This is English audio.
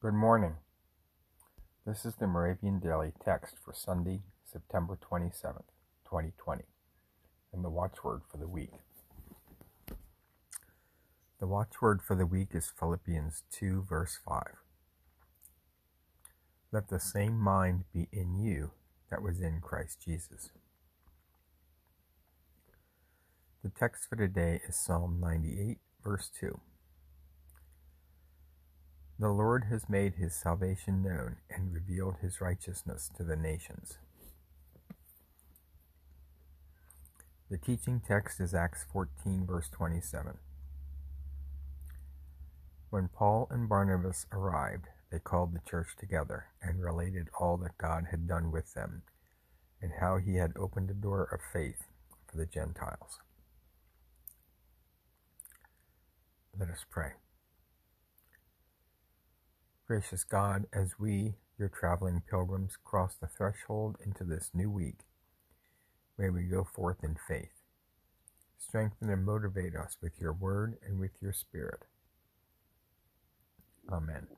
Good morning. This is the Moravian Daily text for Sunday, September 27th, 2020, and the watchword for the week. The watchword for the week is Philippians 2, verse 5. Let the same mind be in you that was in Christ Jesus. The text for today is Psalm 98, verse 2. The Lord has made his salvation known and revealed his righteousness to the nations. The teaching text is Acts 14, verse 27. When Paul and Barnabas arrived, they called the church together and related all that God had done with them and how he had opened a door of faith for the Gentiles. Let us pray. Gracious God, as we, your traveling pilgrims, cross the threshold into this new week, may we go forth in faith. Strengthen and motivate us with your word and with your spirit. Amen.